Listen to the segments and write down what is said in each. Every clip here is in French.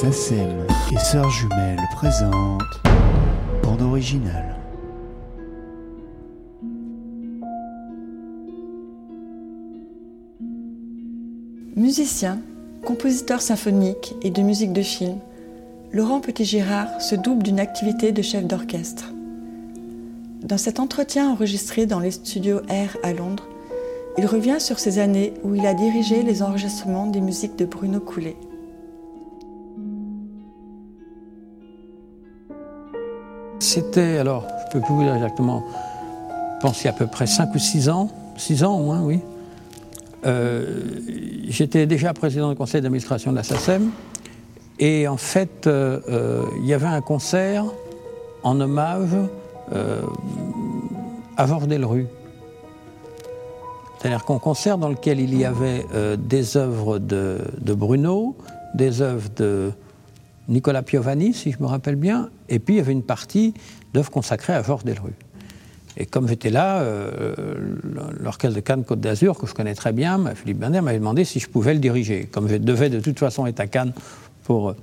SACEM et Sœurs Jumelles présentent Bande originale. Musicien, compositeur symphonique et de musique de film, Laurent Petit-Girard se double d'une activité de chef d'orchestre. Dans cet entretien enregistré dans les studios R à Londres, il revient sur ces années où il a dirigé les enregistrements des musiques de Bruno Coulet. C'était, alors, je peux plus vous dire exactement, je pense qu'il y a à peu près 5 ou 6 ans, 6 ans au moins, oui. Euh, J'étais déjà président du conseil d'administration de la SACEM, et en fait, euh, euh, il y avait un concert en hommage à Vordelrue. C'est-à-dire qu'un concert dans lequel il y avait des œuvres de, de Bruno, des œuvres de Nicolas Piovani, si je me rappelle bien, et puis il y avait une partie d'œuvres consacrées à Georges Delrue. Et comme j'étais là, euh, l'orchestre de Cannes Côte d'Azur, que je connais très bien, Philippe Berner m'avait demandé si je pouvais le diriger. Comme je devais de toute façon être à Cannes pour euh,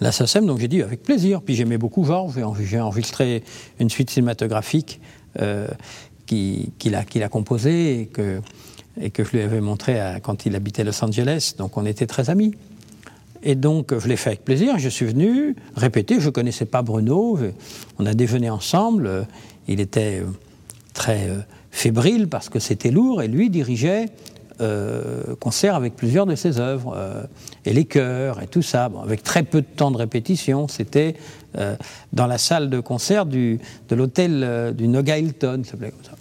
la SACEM, donc j'ai dit avec plaisir. Puis j'aimais beaucoup Georges, j'ai enregistré une suite cinématographique euh, qu'il qui a, composée et que, je lui avais montré quand il habitait Los Angeles, donc on était très amis. Et donc, je l'ai fait avec plaisir. Je suis venu répéter. Je ne connaissais pas Bruno. On a déjeuné ensemble. Il était très euh, fébrile parce que c'était lourd. Et lui dirigeait euh, concert avec plusieurs de ses œuvres. Euh, et les chœurs et tout ça. Avec très peu de temps de répétition. C'était euh, dans la salle de concert de l'hôtel euh, du Noga Hilton. Ça comme ça.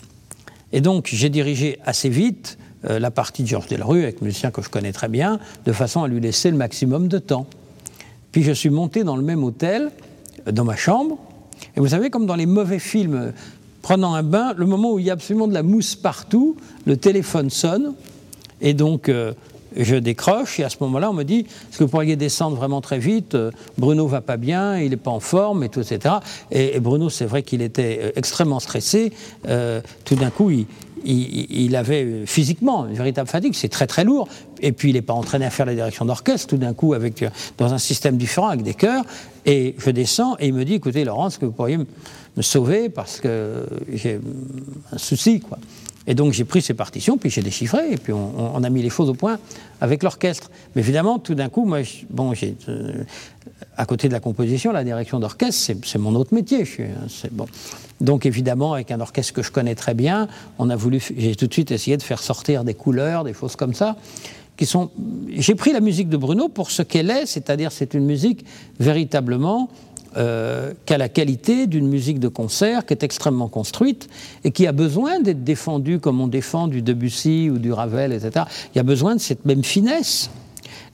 Et donc, j'ai dirigé assez vite euh, la partie de Georges Delrue, avec musicien que je connais très bien, de façon à lui laisser le maximum de temps. Puis je suis monté dans le même hôtel, euh, dans ma chambre, et vous savez, comme dans les mauvais films, euh, prenant un bain, le moment où il y a absolument de la mousse partout, le téléphone sonne, et donc je décroche, et à ce moment-là, on me dit, est-ce que vous pourriez descendre vraiment très vite Bruno va pas bien, il n'est pas en forme, et tout, etc. Et, et Bruno, c'est vrai qu'il était extrêmement stressé. Tout d'un coup, il, il, avait physiquement une véritable fatigue, c'est très très lourd. Et puis il n'est pas entraîné à faire la direction d'orchestre, tout d'un coup, avec, dans un système différent, avec des chœurs. Et je descends et il me dit écoutez, Laurent, est-ce que vous pourriez me sauver parce que j'ai un souci, quoi. Et donc j'ai pris ces partitions, puis j'ai déchiffré, et puis on, a mis les choses au point avec l'orchestre. Mais évidemment, tout d'un coup, moi, bon, j'ai euh, à côté de la composition, la direction d'orchestre, c'est mon autre métier. Donc évidemment, avec un orchestre que je connais très bien, on a voulu, j'ai tout de suite essayé de faire sortir des couleurs, des choses comme ça. Qui sont, j'ai pris la musique de Bruno pour ce qu'elle est, c'est-à-dire c'est une musique véritablement euh, qui a la qualité d'une musique de concert qui est extrêmement construite et qui a besoin d'être défendue comme on défend du Debussy ou du Ravel, etc. Il y a besoin de cette même finesse.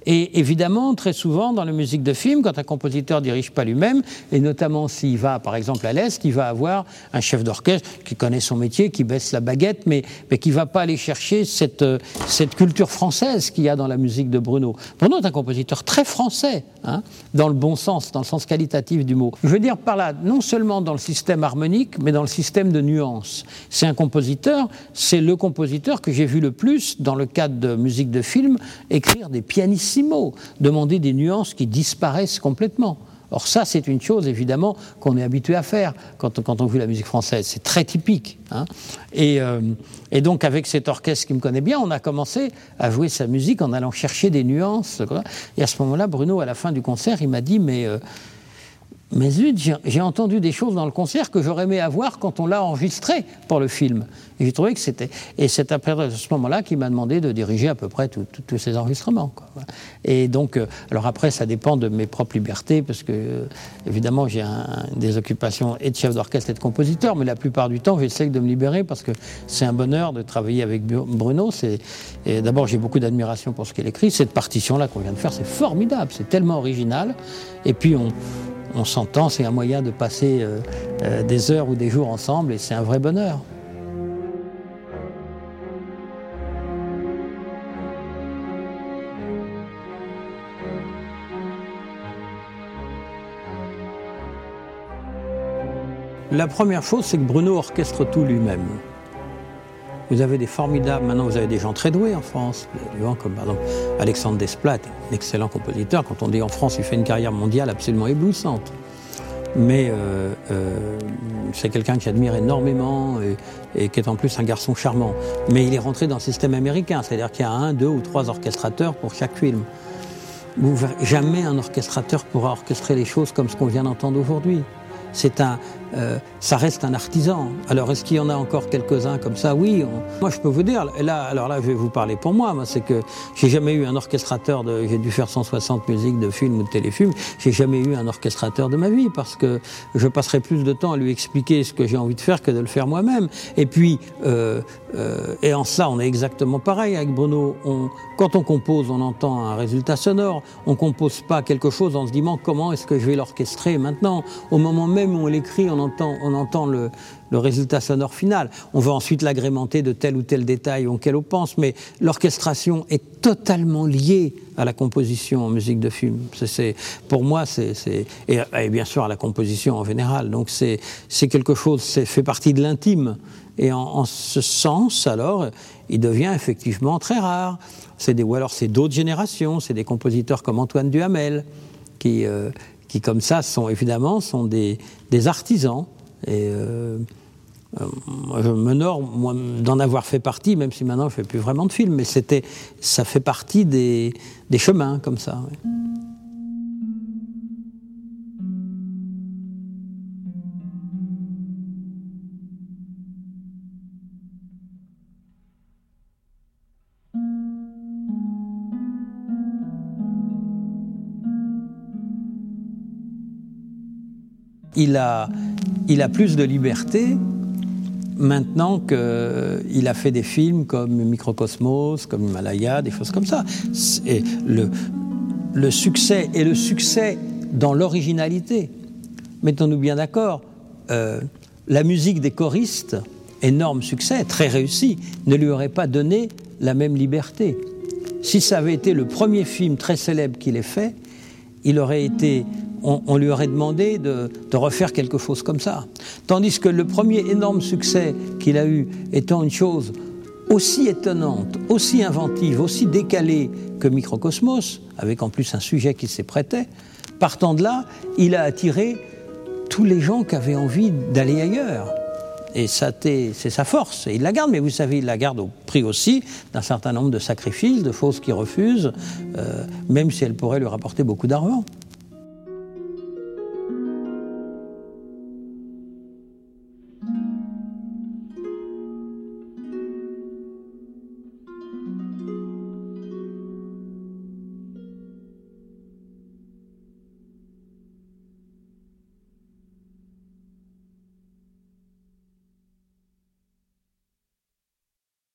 Et évidemment, très souvent, dans la musique de film, quand un compositeur dirige pas lui-même, et notamment s'il va, par exemple, à l'Est, il va avoir un chef d'orchestre qui connaît son métier, qui baisse la baguette, mais, mais qui va pas aller chercher cette, cette culture française qu'il y a dans la musique de Bruno. Bruno est un compositeur très français, hein, dans le bon sens, dans le sens qualitatif du mot. Je veux dire par là, non seulement dans le système harmonique, mais dans le système de nuances. C'est un compositeur, c'est le compositeur que j'ai vu le plus, dans le cadre de musique de film, écrire des pianistes demander des nuances qui disparaissent complètement. Or ça, c'est une chose, évidemment, qu'on est habitué à faire quand, quand on joue la musique française. C'est très typique. Hein et, euh, et, donc, avec cet orchestre qui me connaît bien, on a commencé à jouer sa musique en allant chercher des nuances. Et à ce moment-là, Bruno, à la fin du concert, il m'a dit, mais... Euh, mais zut, j'ai entendu des choses dans le concert que j'aurais aimé avoir quand on l'a enregistré pour le film. J'ai trouvé que c'était. Et c'est à ce moment-là qu'il m'a demandé de diriger à peu près tous ces enregistrements. Quoi. Et donc, euh, alors après, ça dépend de mes propres libertés, parce que, euh, évidemment, j'ai des occupations et de chef d'orchestre et de compositeur, mais la plupart du temps, j'essaie de me libérer parce que c'est un bonheur de travailler avec Bruno. D'abord, j'ai beaucoup d'admiration pour ce qu'il écrit. Cette partition-là qu'on vient de faire, c'est formidable, c'est tellement original. Et puis, on on s'entend, c'est un moyen de passer euh, euh, des heures ou des jours ensemble et c'est un vrai bonheur. La première chose, c'est que Bruno orchestre tout lui-même. Vous avez des formidables, maintenant vous avez des gens très doués en France, comme par exemple Alexandre Desplat, un excellent compositeur. Quand on dit en France, il fait une carrière mondiale absolument éblouissante. Mais euh, euh, c'est quelqu'un que j'admire énormément et, qui est en plus un garçon charmant. Mais il est rentré dans le système américain, c'est-à-dire qu'il y a un, deux ou trois orchestrateurs pour chaque film. Jamais un orchestrateur pourra orchestrer les choses comme ce qu'on vient d'entendre aujourd'hui. C'est un, euh, ça reste un artisan. Alors, est-ce qu'il y en a encore quelques-uns comme ça? Oui. Moi, je peux vous dire, là, alors là, je vais vous parler pour moi. C'est que j'ai jamais eu un orchestrateur de. J'ai dû faire 160 musiques de films ou de téléfilms. J'ai jamais eu un orchestrateur de ma vie parce que je passerai plus de temps à lui expliquer ce que j'ai envie de faire que de le faire moi-même. Et puis, euh, euh, et en ça, on est exactement pareil avec Bruno. Quand on compose, on entend un résultat sonore. On compose pas quelque chose en se disant comment est-ce que je vais l'orchestrer maintenant. Au moment même où on l'écrit, on entend, le, résultat sonore final. On va ensuite l'agrémenter de tel ou tel détail auquel on pense, mais l'orchestration est totalement liée à la composition en musique de film. C'est, pour moi, c'est, et, bien sûr à la composition en général. Donc c'est, quelque chose, c'est fait partie de l'intime. Et en, ce sens, alors, il devient effectivement très rare. C'est des, ou alors c'est d'autres générations, c'est des compositeurs comme Antoine Duhamel qui, euh, qui comme ça sont évidemment sont des, des artisans. Et euh, euh, je m'honore d'en avoir fait partie, même si maintenant je fais plus vraiment de films, mais c'était, ça fait partie des, des chemins comme ça. Il a, il a plus de liberté maintenant qu'il a fait des films comme Microcosmos, comme Himalaya, des choses comme ça. Et le, succès et le succès dans l'originalité. Mettons-nous bien d'accord, euh, la musique des choristes, énorme succès, très réussi, ne lui aurait pas donné la même liberté. Si ça avait été le premier film très célèbre qu'il ait fait, il aurait été on, lui aurait demandé de, refaire quelque chose comme ça. Tandis que le premier énorme succès qu'il a eu étant une chose aussi étonnante, aussi inventive, aussi décalée que Microcosmos, avec en plus un sujet qui s'est prêté, partant de là, il a attiré tous les gens qui avaient envie d'aller ailleurs. Et c'est sa force. Et il la garde, mais vous savez, il la garde au prix aussi d'un certain nombre de sacrifices, de choses qu'il refuse, euh, même si elle pourrait lui rapporter beaucoup d'argent.